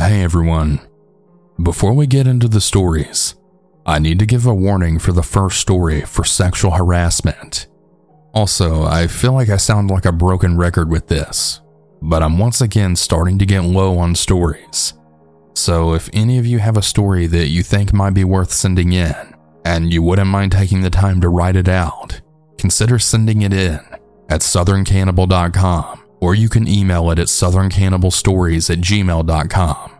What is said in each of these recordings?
Hey everyone. Before we get into the stories, I need to give a warning for the first story for sexual harassment. Also, I feel like I sound like a broken record with this, but I'm once again starting to get low on stories. So if any of you have a story that you think might be worth sending in, and you wouldn't mind taking the time to write it out, consider sending it in at southerncannibal.com or you can email it at southerncannibal.stories at gmail.com.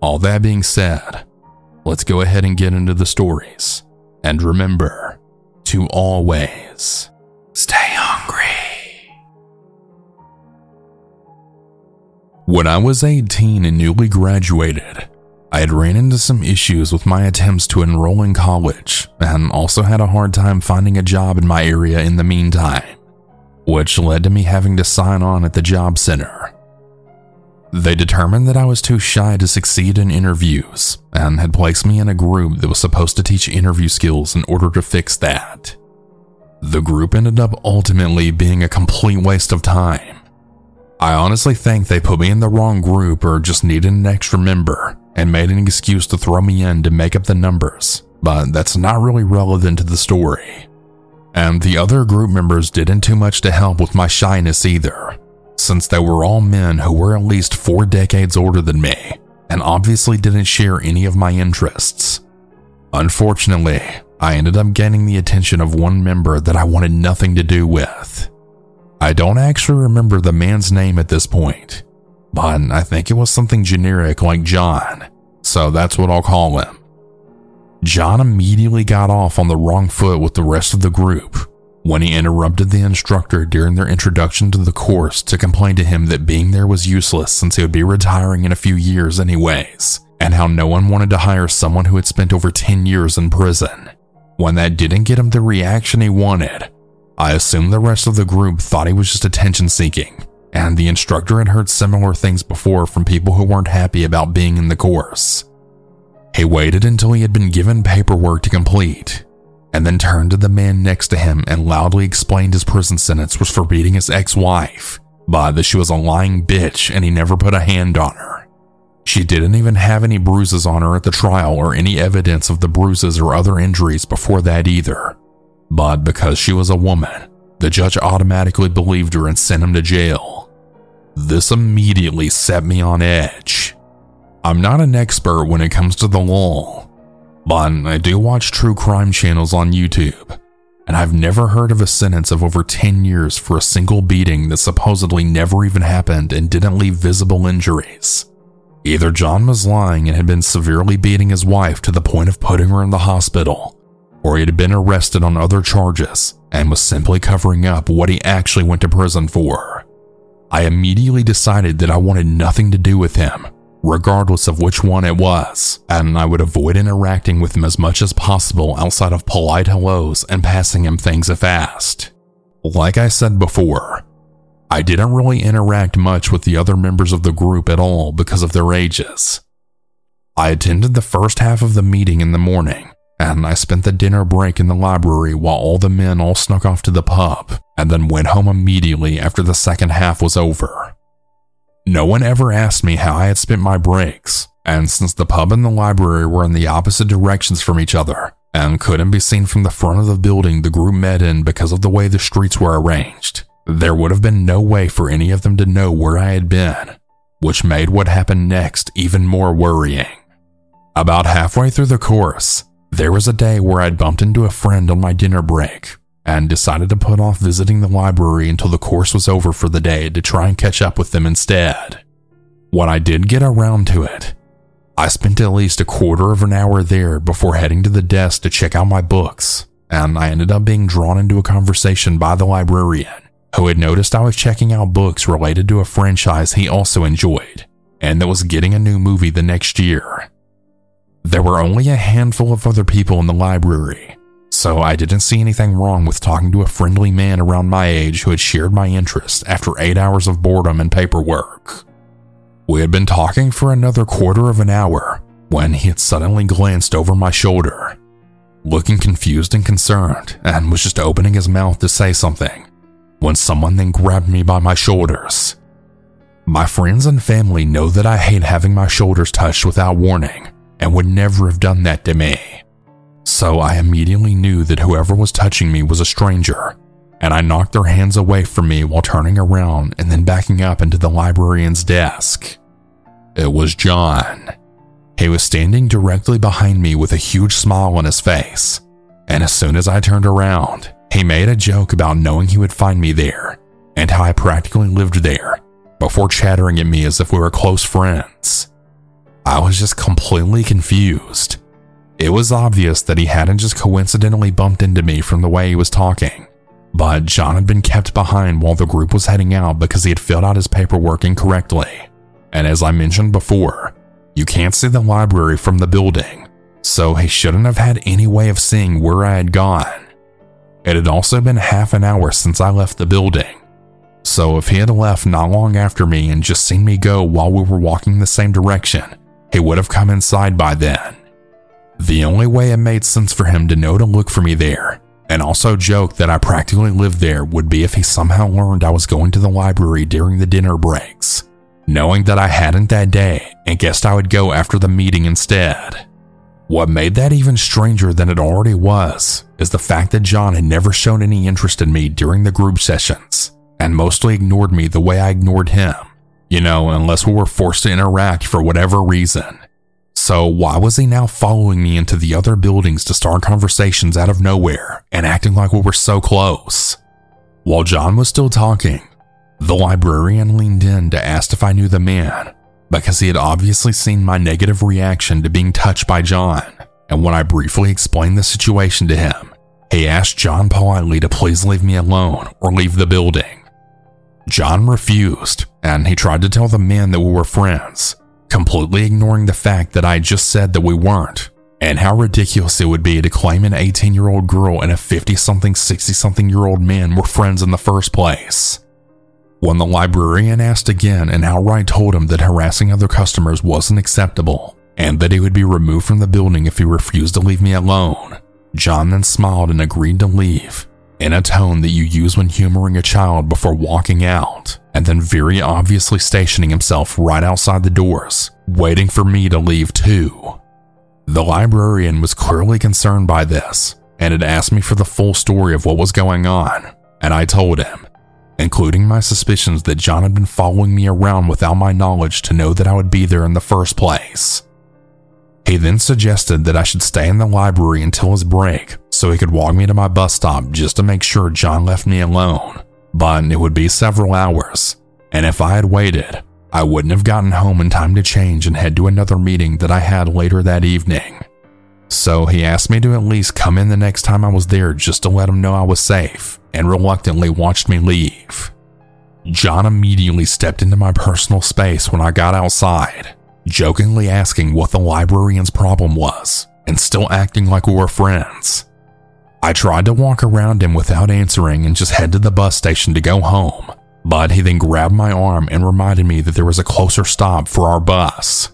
All that being said, let's go ahead and get into the stories. And remember to always stay hungry. When I was 18 and newly graduated, I had ran into some issues with my attempts to enroll in college and also had a hard time finding a job in my area in the meantime, which led to me having to sign on at the job center. They determined that I was too shy to succeed in interviews and had placed me in a group that was supposed to teach interview skills in order to fix that. The group ended up ultimately being a complete waste of time. I honestly think they put me in the wrong group or just needed an extra member and made an excuse to throw me in to make up the numbers, but that's not really relevant to the story. And the other group members didn't too much to help with my shyness either, since they were all men who were at least four decades older than me and obviously didn't share any of my interests. Unfortunately, I ended up gaining the attention of one member that I wanted nothing to do with. I don't actually remember the man's name at this point, but I think it was something generic like John, so that's what I'll call him. John immediately got off on the wrong foot with the rest of the group when he interrupted the instructor during their introduction to the course to complain to him that being there was useless since he would be retiring in a few years anyways, and how no one wanted to hire someone who had spent over 10 years in prison. When that didn't get him the reaction he wanted, I assume the rest of the group thought he was just attention seeking, and the instructor had heard similar things before from people who weren't happy about being in the course. He waited until he had been given paperwork to complete, and then turned to the man next to him and loudly explained his prison sentence was for beating his ex wife, but that she was a lying bitch and he never put a hand on her. She didn't even have any bruises on her at the trial or any evidence of the bruises or other injuries before that either. But because she was a woman, the judge automatically believed her and sent him to jail. This immediately set me on edge. I'm not an expert when it comes to the law, but I do watch true crime channels on YouTube, and I've never heard of a sentence of over 10 years for a single beating that supposedly never even happened and didn't leave visible injuries. Either John was lying and had been severely beating his wife to the point of putting her in the hospital, or he had been arrested on other charges and was simply covering up what he actually went to prison for. I immediately decided that I wanted nothing to do with him, regardless of which one it was, and I would avoid interacting with him as much as possible outside of polite hellos and passing him things if asked. Like I said before, I didn't really interact much with the other members of the group at all because of their ages. I attended the first half of the meeting in the morning, and I spent the dinner break in the library while all the men all snuck off to the pub and then went home immediately after the second half was over. No one ever asked me how I had spent my breaks, and since the pub and the library were in the opposite directions from each other and couldn't be seen from the front of the building the group met in because of the way the streets were arranged, there would have been no way for any of them to know where I had been, which made what happened next even more worrying. About halfway through the course, there was a day where I'd bumped into a friend on my dinner break and decided to put off visiting the library until the course was over for the day to try and catch up with them instead. When I did get around to it, I spent at least a quarter of an hour there before heading to the desk to check out my books, and I ended up being drawn into a conversation by the librarian who had noticed I was checking out books related to a franchise he also enjoyed and that was getting a new movie the next year. There were only a handful of other people in the library, so I didn't see anything wrong with talking to a friendly man around my age who had shared my interest after eight hours of boredom and paperwork. We had been talking for another quarter of an hour when he had suddenly glanced over my shoulder, looking confused and concerned, and was just opening his mouth to say something when someone then grabbed me by my shoulders. My friends and family know that I hate having my shoulders touched without warning and would never have done that to me. So I immediately knew that whoever was touching me was a stranger, and I knocked their hands away from me while turning around and then backing up into the librarian's desk. It was John. He was standing directly behind me with a huge smile on his face, and as soon as I turned around, he made a joke about knowing he would find me there and how I practically lived there before chattering at me as if we were close friends. I was just completely confused. It was obvious that he hadn't just coincidentally bumped into me from the way he was talking, but John had been kept behind while the group was heading out because he had filled out his paperwork incorrectly. And as I mentioned before, you can't see the library from the building, so he shouldn't have had any way of seeing where I had gone. It had also been half an hour since I left the building, so if he had left not long after me and just seen me go while we were walking the same direction, he would have come inside by then. The only way it made sense for him to know to look for me there, and also joke that I practically lived there, would be if he somehow learned I was going to the library during the dinner breaks, knowing that I hadn't that day and guessed I would go after the meeting instead. What made that even stranger than it already was is the fact that John had never shown any interest in me during the group sessions and mostly ignored me the way I ignored him, you know, unless we were forced to interact for whatever reason. So, why was he now following me into the other buildings to start conversations out of nowhere and acting like we were so close? While John was still talking, the librarian leaned in to ask if I knew the man because he had obviously seen my negative reaction to being touched by John. And when I briefly explained the situation to him, he asked John politely to please leave me alone or leave the building. John refused, and he tried to tell the man that we were friends, completely ignoring the fact that I just said that we weren't, and how ridiculous it would be to claim an 18 year old girl and a 50 something, 60 something year old man were friends in the first place. When the librarian asked again and outright told him that harassing other customers wasn't acceptable, and that he would be removed from the building if he refused to leave me alone, John then smiled and agreed to leave, in a tone that you use when humoring a child before walking out, and then very obviously stationing himself right outside the doors, waiting for me to leave too. The librarian was clearly concerned by this and had asked me for the full story of what was going on, and I told him, including my suspicions that John had been following me around without my knowledge to know that I would be there in the first place. He then suggested that I should stay in the library until his break so he could walk me to my bus stop just to make sure John left me alone. But it would be several hours, and if I had waited, I wouldn't have gotten home in time to change and head to another meeting that I had later that evening. So he asked me to at least come in the next time I was there just to let him know I was safe, and reluctantly watched me leave. John immediately stepped into my personal space when I got outside jokingly asking what the librarian's problem was and still acting like we were friends. I tried to walk around him without answering and just head to the bus station to go home, but he then grabbed my arm and reminded me that there was a closer stop for our bus.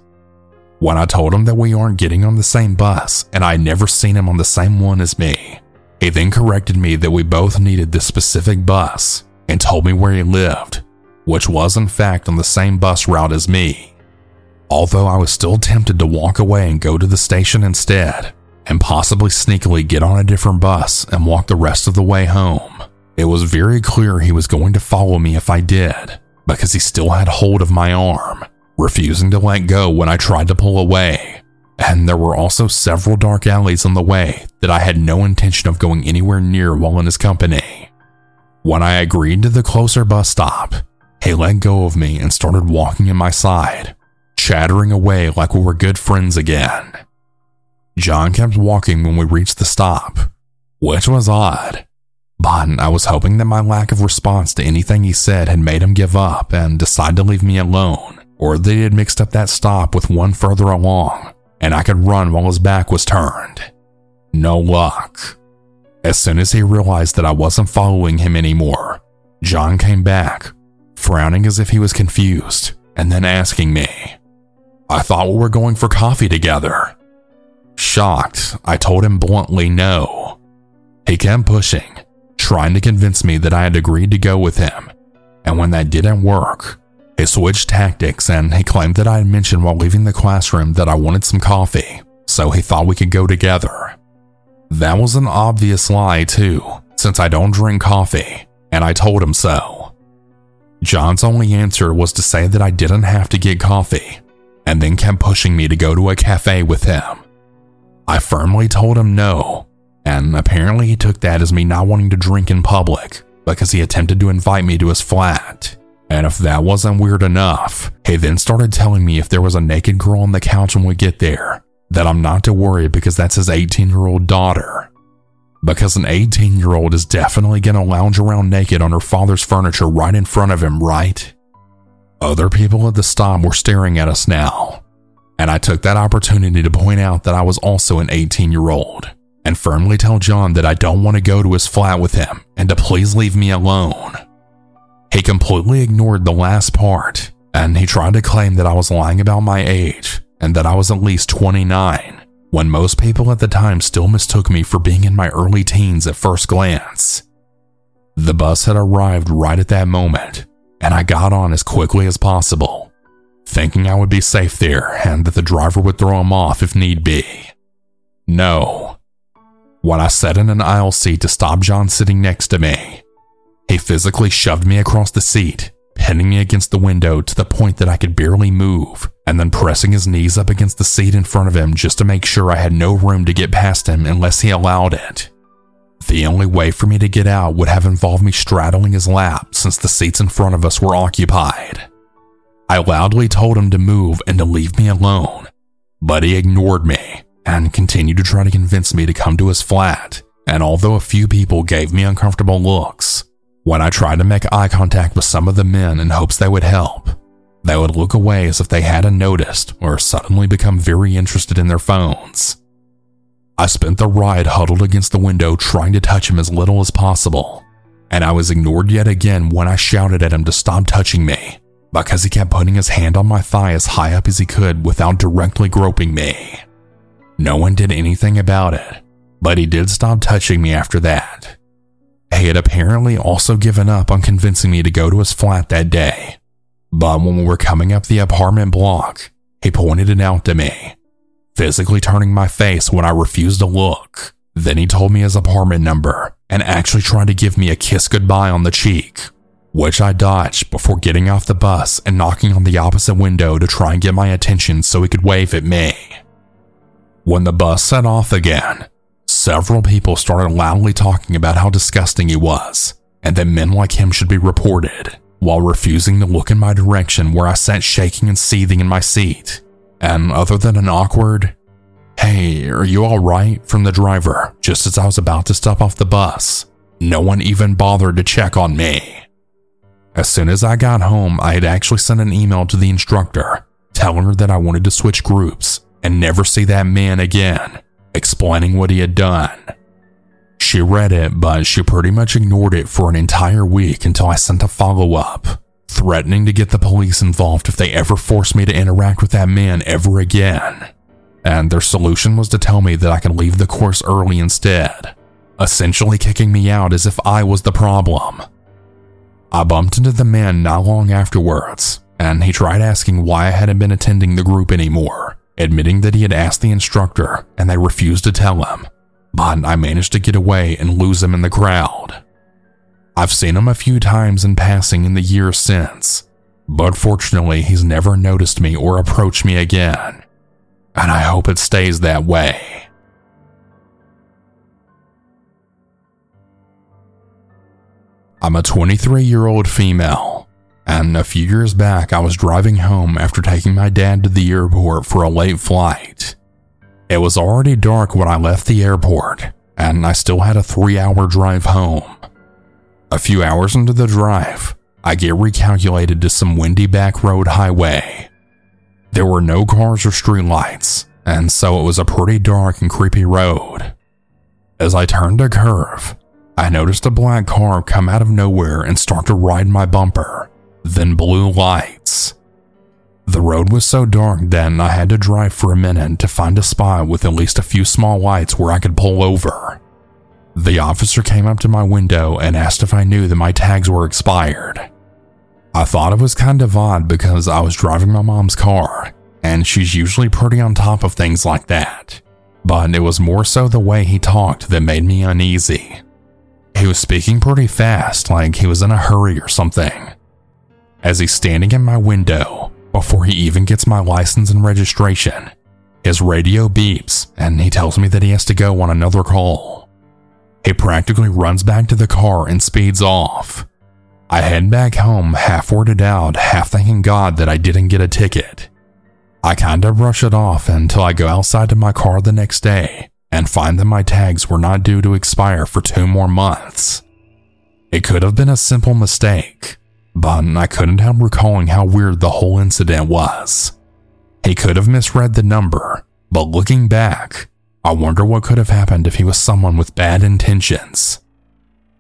When I told him that we aren't getting on the same bus and I had never seen him on the same one as me, he then corrected me that we both needed this specific bus and told me where he lived, which was in fact on the same bus route as me although I was still tempted to walk away and go to the station instead, and possibly sneakily get on a different bus and walk the rest of the way home. It was very clear he was going to follow me if I did, because he still had hold of my arm, refusing to let go when I tried to pull away. And there were also several dark alleys on the way that I had no intention of going anywhere near while in his company. When I agreed to the closer bus stop, he let go of me and started walking at my side, chattering away like we were good friends again. John kept walking when we reached the stop, which was odd. But I was hoping that my lack of response to anything he said had made him give up and decide to leave me alone, or that he had mixed up that stop with one further along, and I could run while his back was turned. No luck. As soon as he realized that I wasn't following him anymore, John came back, frowning as if he was confused, and then asking me, I thought we were going for coffee together. Shocked, I told him bluntly no. He kept pushing, trying to convince me that I had agreed to go with him, and when that didn't work, He switched tactics and he claimed that I had mentioned while leaving the classroom that I wanted some coffee, so he thought we could go together. That was an obvious lie, too, since I don't drink coffee, and I told him so. John's only answer was to say that I didn't have to get coffee, and then kept pushing me to go to a cafe with him. I firmly told him no, and apparently he took that as me not wanting to drink in public because he attempted to invite me to his flat. And if that wasn't weird enough, he then started telling me if there was a naked girl on the couch when we get there, that I'm not to worry because that's his 18 year old daughter. Because an 18 year old is definitely gonna lounge around naked on her father's furniture right in front of him, right? Other people at the stop were staring at us now, and I took that opportunity to point out that I was also an 18 year old and firmly tell John that I don't want to go to his flat with him and to please leave me alone. He completely ignored the last part, and he tried to claim that I was lying about my age and that I was at least 29, when most people at the time still mistook me for being in my early teens at first glance. The bus had arrived right at that moment, and I got on as quickly as possible, thinking I would be safe there and that the driver would throw him off if need be. No, when I sat in an aisle seat to stop John sitting next to me. He physically shoved me across the seat, pinning me against the window to the point that I could barely move, and then pressing his knees up against the seat in front of him just to make sure I had no room to get past him unless he allowed it. The only way for me to get out would have involved me straddling his lap since the seats in front of us were occupied. I loudly told him to move and to leave me alone, but he ignored me and continued to try to convince me to come to his flat. And although a few people gave me uncomfortable looks, when I tried to make eye contact with some of the men in hopes they would help, they would look away as if they hadn't noticed or suddenly become very interested in their phones. I spent the ride huddled against the window trying to touch him as little as possible, and I was ignored yet again when I shouted at him to stop touching me because he kept putting his hand on my thigh as high up as he could without directly groping me. No one did anything about it, but he did stop touching me after that. He had apparently also given up on convincing me to go to his flat that day. But when we were coming up the apartment block, he pointed it out to me, physically turning my face when I refused to look. Then he told me his apartment number and actually tried to give me a kiss goodbye on the cheek, which I dodged before getting off the bus and knocking on the opposite window to try and get my attention so he could wave at me. When the bus set off again, several people started loudly talking about how disgusting he was and that men like him should be reported, while refusing to look in my direction where I sat shaking and seething in my seat. And other than an awkward, Hey, are you alright? from the driver just as I was about to step off the bus, no one even bothered to check on me. As soon as I got home, I had actually sent an email to the instructor telling her that I wanted to switch groups and never see that man again, explaining what he had done. She read it, but she pretty much ignored it for an entire week until I sent a follow up, threatening to get the police involved if they ever forced me to interact with that man ever again. And their solution was to tell me that I could leave the course early instead, essentially kicking me out as if I was the problem. I bumped into the man not long afterwards, and he tried asking why I hadn't been attending the group anymore admitting that he had asked the instructor and they refused to tell him, but I managed to get away and lose him in the crowd. I've seen him a few times in passing in the years since, but fortunately, he's never noticed me or approached me again, and I hope it stays that way. I'm a 23 year old female and a few years back, I was driving home after taking my dad to the airport for a late flight. It was already dark when I left the airport, and I still had a three hour drive home. A few hours into the drive, I get recalculated to some windy back road highway. There were no cars or streetlights, and so it was a pretty dark and creepy road. As I turned a curve, I noticed a black car come out of nowhere and start to ride my bumper then blue lights. The road was so dark then I had to drive for a minute to find a spot with at least a few small lights where I could pull over. The officer came up to my window and asked if I knew that my tags were expired. I thought it was kind of odd because I was driving my mom's car, and she's usually pretty on top of things like that. But it was more so the way he talked that made me uneasy. He was speaking pretty fast, like he was in a hurry or something. As he's standing in my window, before he even gets my license and registration, his radio beeps and he tells me that he has to go on another call. He practically runs back to the car and speeds off. I head back home half worded out, half thanking God that I didn't get a ticket. I kinda brush it off until I go outside to my car the next day and find that my tags were not due to expire for two more months. It could have been a simple mistake, but I couldn't help recalling how weird the whole incident was. He could have misread the number, but looking back, I wonder what could have happened if he was someone with bad intentions.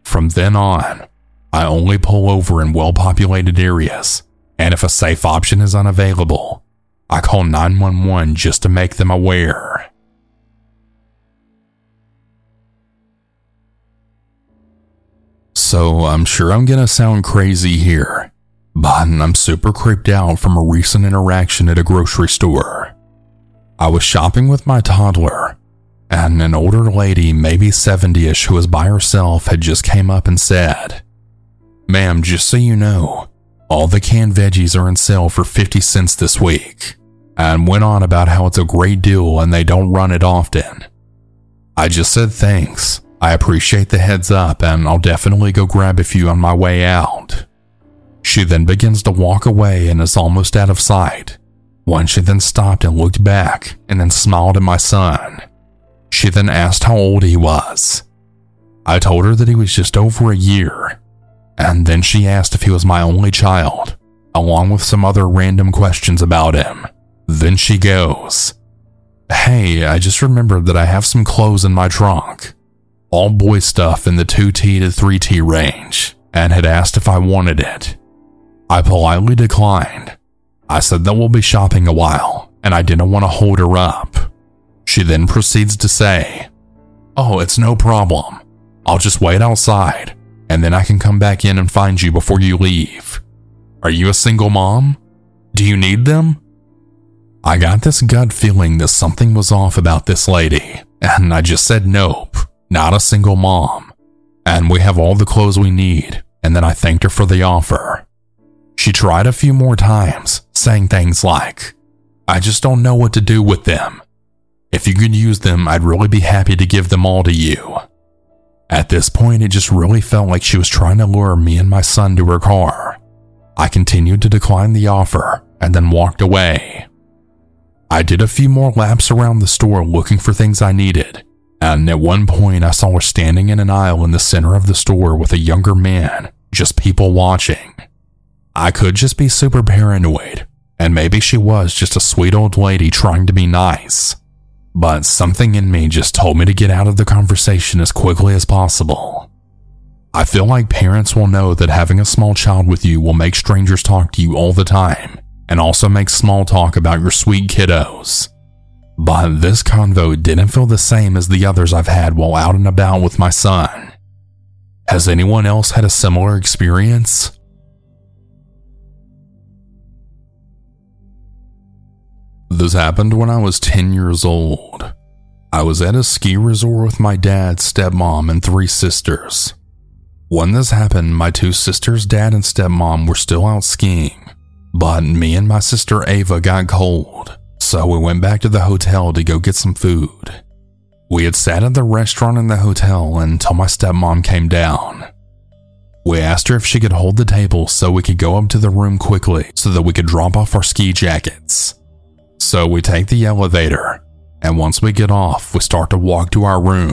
From then on, I only pull over in well populated areas, and if a safe option is unavailable, I call 911 just to make them aware. So I'm sure I'm gonna sound crazy here, but I'm super creeped out from a recent interaction at a grocery store. I was shopping with my toddler, and an older lady, maybe 70 ish, who was by herself, had just came up and said, Ma'am, just so you know, all the canned veggies are in sale for 50 cents this week, and went on about how it's a great deal and they don't run it often. I just said thanks. I appreciate the heads up, and I'll definitely go grab a few on my way out. She then begins to walk away and is almost out of sight. When she then stopped and looked back and then smiled at my son. She then asked how old he was. I told her that he was just over a year, and then she asked if he was my only child, along with some other random questions about him. Then she goes, Hey, I just remembered that I have some clothes in my trunk. All boy stuff in the 2T to 3T range, and had asked if I wanted it. I politely declined. I said that we'll be shopping a while, and I didn't want to hold her up. She then proceeds to say, Oh, it's no problem. I'll just wait outside, and then I can come back in and find you before you leave. Are you a single mom? Do you need them? I got this gut feeling that something was off about this lady, and I just said nope, not a single mom. And we have all the clothes we need, and then I thanked her for the offer. She tried a few more times, saying things like, I just don't know what to do with them. If you could use them, I'd really be happy to give them all to you. At this point, it just really felt like she was trying to lure me and my son to her car. I continued to decline the offer and then walked away. I did a few more laps around the store looking for things I needed, and at one point I saw her standing in an aisle in the center of the store with a younger man, just people watching. I could just be super paranoid, and maybe she was just a sweet old lady trying to be nice. But something in me just told me to get out of the conversation as quickly as possible. I feel like parents will know that having a small child with you will make strangers talk to you all the time and also make small talk about your sweet kiddos. But this convo didn't feel the same as the others I've had while out and about with my son. Has anyone else had a similar experience? This happened when I was 10 years old. I was at a ski resort with my dad, stepmom, and three sisters. When this happened, my two sisters' dad and stepmom were still out skiing, but me and my sister Ava got cold, so we went back to the hotel to go get some food. We had sat at the restaurant in the hotel until my stepmom came down. We asked her if she could hold the table so we could go up to the room quickly so that we could drop off our ski jackets. So we take the elevator, and once we get off, we start to walk to our room.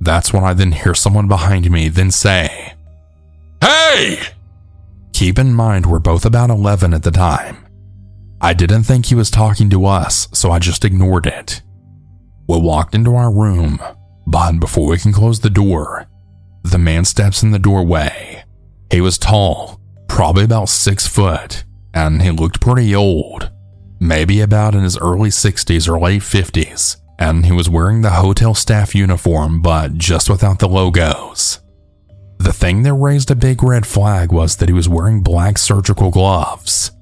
That's when I then hear someone behind me then say, Hey! Keep in mind we're both about 11 at the time. I didn't think he was talking to us, so I just ignored it. We walked into our room, but before we can close the door, the man steps in the doorway. He was tall, probably about six foot, and he looked pretty old maybe about in his early 60s or late 50s, and he was wearing the hotel staff uniform but just without the logos. The thing that raised a big red flag was that he was wearing black surgical gloves.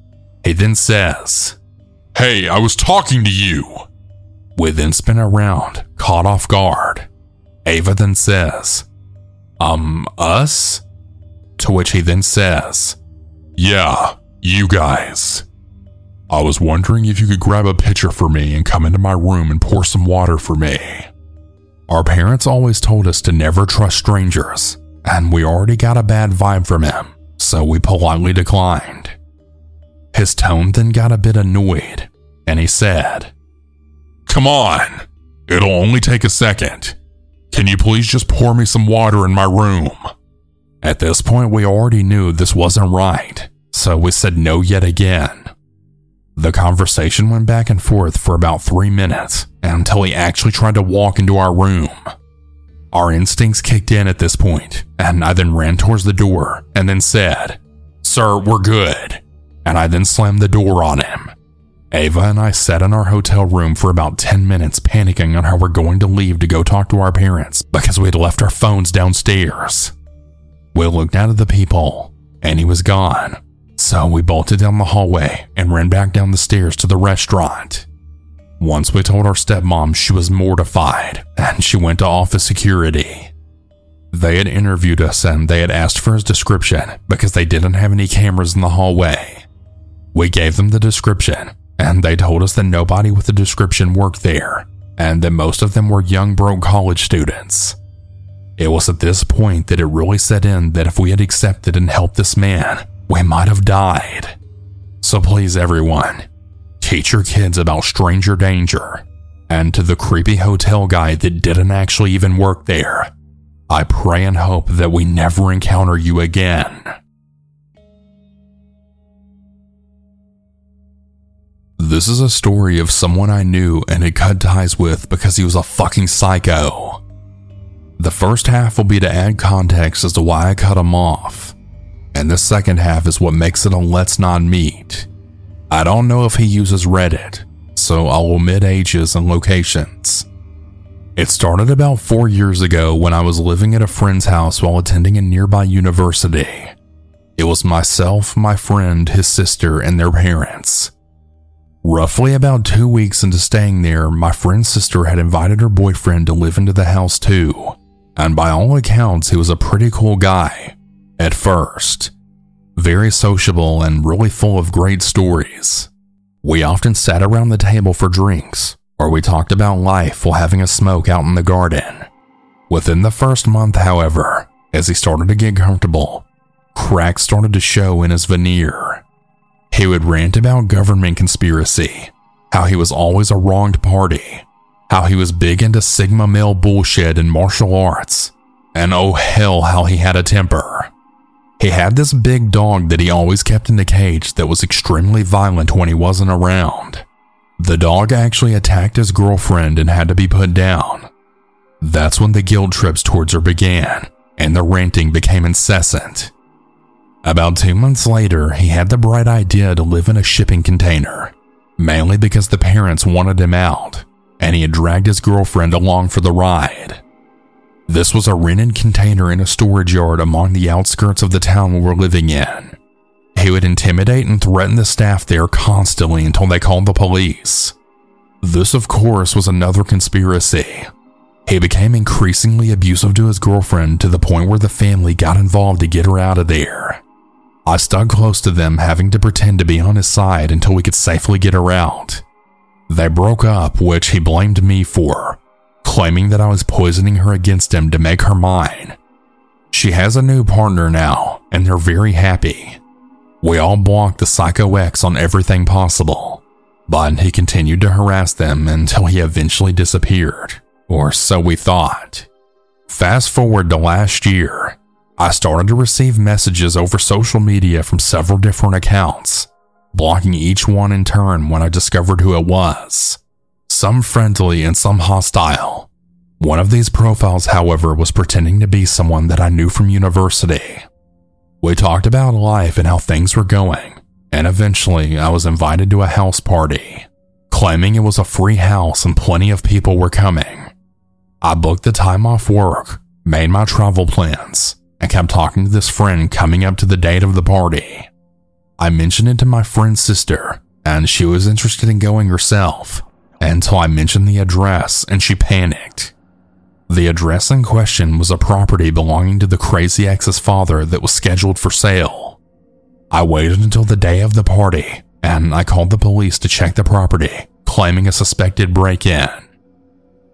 He then says, Hey, I was talking to you. We then spin around, caught off guard. Ava then says, Um, us? To which he then says, Yeah, you guys. I was wondering if you could grab a pitcher for me and come into my room and pour some water for me. Our parents always told us to never trust strangers, and we already got a bad vibe from him, so we politely declined. His tone then got a bit annoyed, and he said, Come on, it'll only take a second. Can you please just pour me some water in my room? At this point, we already knew this wasn't right, so we said no yet again. The conversation went back and forth for about three minutes until he actually tried to walk into our room. Our instincts kicked in at this point, and I then ran towards the door and then said, Sir, we're good. And I then slammed the door on him. Ava and I sat in our hotel room for about 10 minutes panicking on how we're going to leave to go talk to our parents because we had left our phones downstairs. We looked out at the people, and he was gone. So we bolted down the hallway and ran back down the stairs to the restaurant. Once we told our stepmom, she was mortified and she went to office security. They had interviewed us and they had asked for his description because they didn't have any cameras in the hallway. We gave them the description and they told us that nobody with the description worked there and that most of them were young broke college students. It was at this point that it really set in that if we had accepted and helped this man, we might have died. So please, everyone, teach your kids about stranger danger. And to the creepy hotel guy that didn't actually even work there, I pray and hope that we never encounter you again. This is a story of someone I knew and had cut ties with because he was a fucking psycho. The first half will be to add context as to why I cut him off, and the second half is what makes it a let's not meet. I don't know if he uses Reddit, so I'll omit ages and locations. It started about four years ago when I was living at a friend's house while attending a nearby university. It was myself, my friend, his sister, and their parents. Roughly about two weeks into staying there, my friend's sister had invited her boyfriend to live into the house too, and by all accounts, he was a pretty cool guy. At first, very sociable and really full of great stories. We often sat around the table for drinks, or we talked about life while having a smoke out in the garden. Within the first month, however, as he started to get comfortable, cracks started to show in his veneer. He would rant about government conspiracy, how he was always a wronged party, how he was big into Sigma male bullshit and martial arts, and oh hell, how he had a temper. He had this big dog that he always kept in the cage that was extremely violent when he wasn't around. The dog actually attacked his girlfriend and had to be put down. That's when the guilt trips towards her began, and the ranting became incessant. About two months later, he had the bright idea to live in a shipping container, mainly because the parents wanted him out, and he had dragged his girlfriend along for the ride. This was a rented container in a storage yard among the outskirts of the town we were living in. He would intimidate and threaten the staff there constantly until they called the police. This, of course, was another conspiracy. He became increasingly abusive to his girlfriend to the point where the family got involved to get her out of there. I stuck close to them, having to pretend to be on his side until we could safely get her out. They broke up, which he blamed me for, claiming that I was poisoning her against him to make her mine. She has a new partner now, and they're very happy. We all blocked the Psycho ex on everything possible, but he continued to harass them until he eventually disappeared, or so we thought. Fast forward to last year, I started to receive messages over social media from several different accounts, blocking each one in turn when I discovered who it was. Some friendly and some hostile. One of these profiles, however, was pretending to be someone that I knew from university. We talked about life and how things were going, and eventually I was invited to a house party, claiming it was a free house and plenty of people were coming. I booked the time off work, made my travel plans, and kept talking to this friend coming up to the date of the party. I mentioned it to my friend's sister, and she was interested in going herself until I mentioned the address and she panicked. The address in question was a property belonging to the crazy ex's father that was scheduled for sale. I waited until the day of the party and I called the police to check the property, claiming a suspected break in.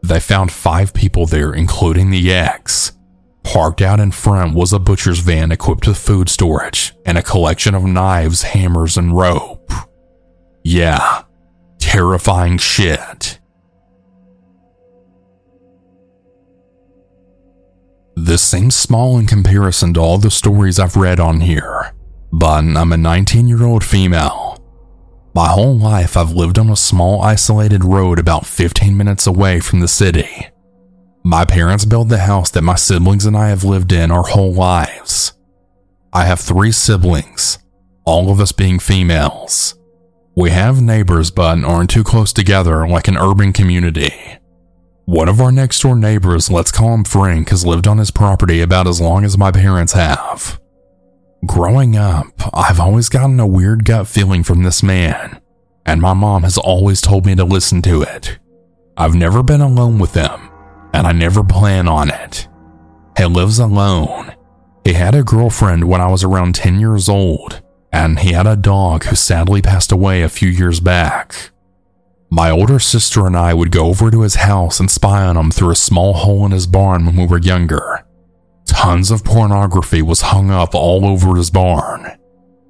They found five people there, including the ex. Parked out in front was a butcher's van equipped with food storage and a collection of knives, hammers, and rope. Yeah, terrifying shit. This seems small in comparison to all the stories I've read on here, but I'm a 19 year old female. My whole life I've lived on a small isolated road about 15 minutes away from the city. My parents built the house that my siblings and I have lived in our whole lives. I have three siblings, all of us being females. We have neighbors but aren't too close together like an urban community. One of our next door neighbors, let's call him Frank, has lived on his property about as long as my parents have. Growing up, I've always gotten a weird gut feeling from this man, and my mom has always told me to listen to it. I've never been alone with him, and I never plan on it. He lives alone. He had a girlfriend when I was around 10 years old, and he had a dog who sadly passed away a few years back. My older sister and I would go over to his house and spy on him through a small hole in his barn when we were younger. Tons of pornography was hung up all over his barn.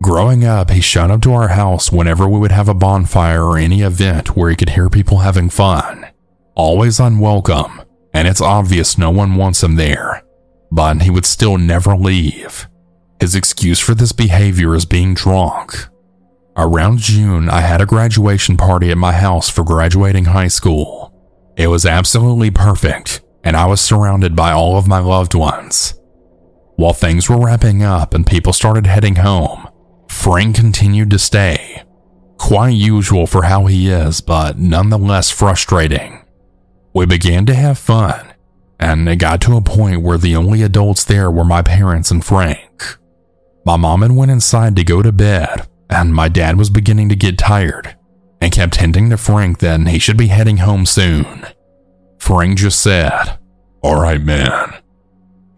Growing up, he showed up to our house whenever we would have a bonfire or any event where he could hear people having fun. Always unwelcome, and it's obvious no one wants him there. But he would still never leave. His excuse for this behavior is being drunk. Around June, I had a graduation party at my house for graduating high school. It was absolutely perfect, and I was surrounded by all of my loved ones. While things were wrapping up and people started heading home, Frank continued to stay. Quite usual for how he is, but nonetheless frustrating. We began to have fun, and it got to a point where the only adults there were my parents and Frank. My mom had went inside to go to bed, and my dad was beginning to get tired and kept hinting to Frank that he should be heading home soon. Frank just said, All right, man.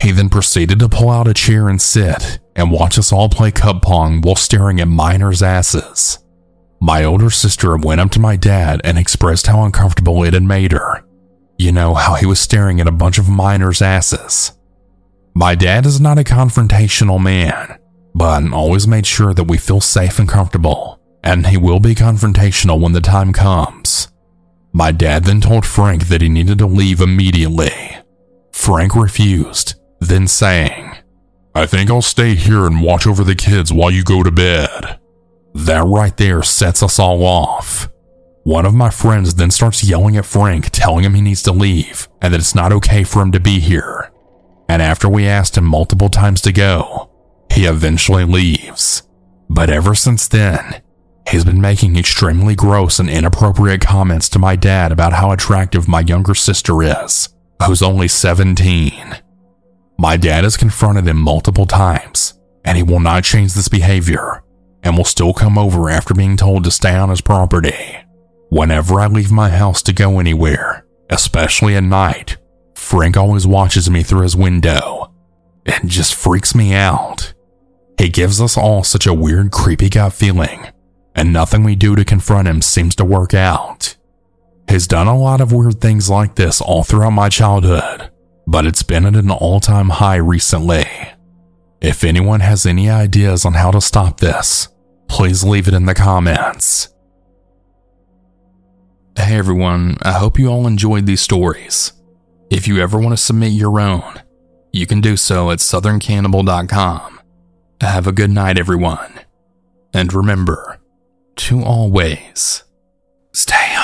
He then proceeded to pull out a chair and sit and watch us all play cup pong while staring at minors' asses. My older sister went up to my dad and expressed how uncomfortable it had made her. You know, how he was staring at a bunch of minors' asses. My dad is not a confrontational man, but always made sure that we feel safe and comfortable, and he will be confrontational when the time comes. My dad then told Frank that he needed to leave immediately. Frank refused, then saying, I think I'll stay here and watch over the kids while you go to bed. That right there sets us all off. One of my friends then starts yelling at Frank, telling him he needs to leave and that it's not okay for him to be here. And after we asked him multiple times to go, he eventually leaves. But ever since then, he's been making extremely gross and inappropriate comments to my dad about how attractive my younger sister is, who's only 17. My dad has confronted him multiple times, and he will not change this behavior and will still come over after being told to stay on his property. Whenever I leave my house to go anywhere, especially at night, Frank always watches me through his window. and just freaks me out. He gives us all such a weird, creepy gut feeling, and nothing we do to confront him seems to work out. He's done a lot of weird things like this all throughout my childhood, but it's been at an all time high recently. If anyone has any ideas on how to stop this, please leave it in the comments. Hey everyone, I hope you all enjoyed these stories. If you ever want to submit your own, you can do so at southerncannibal.com. Have a good night, everyone. And remember to always stay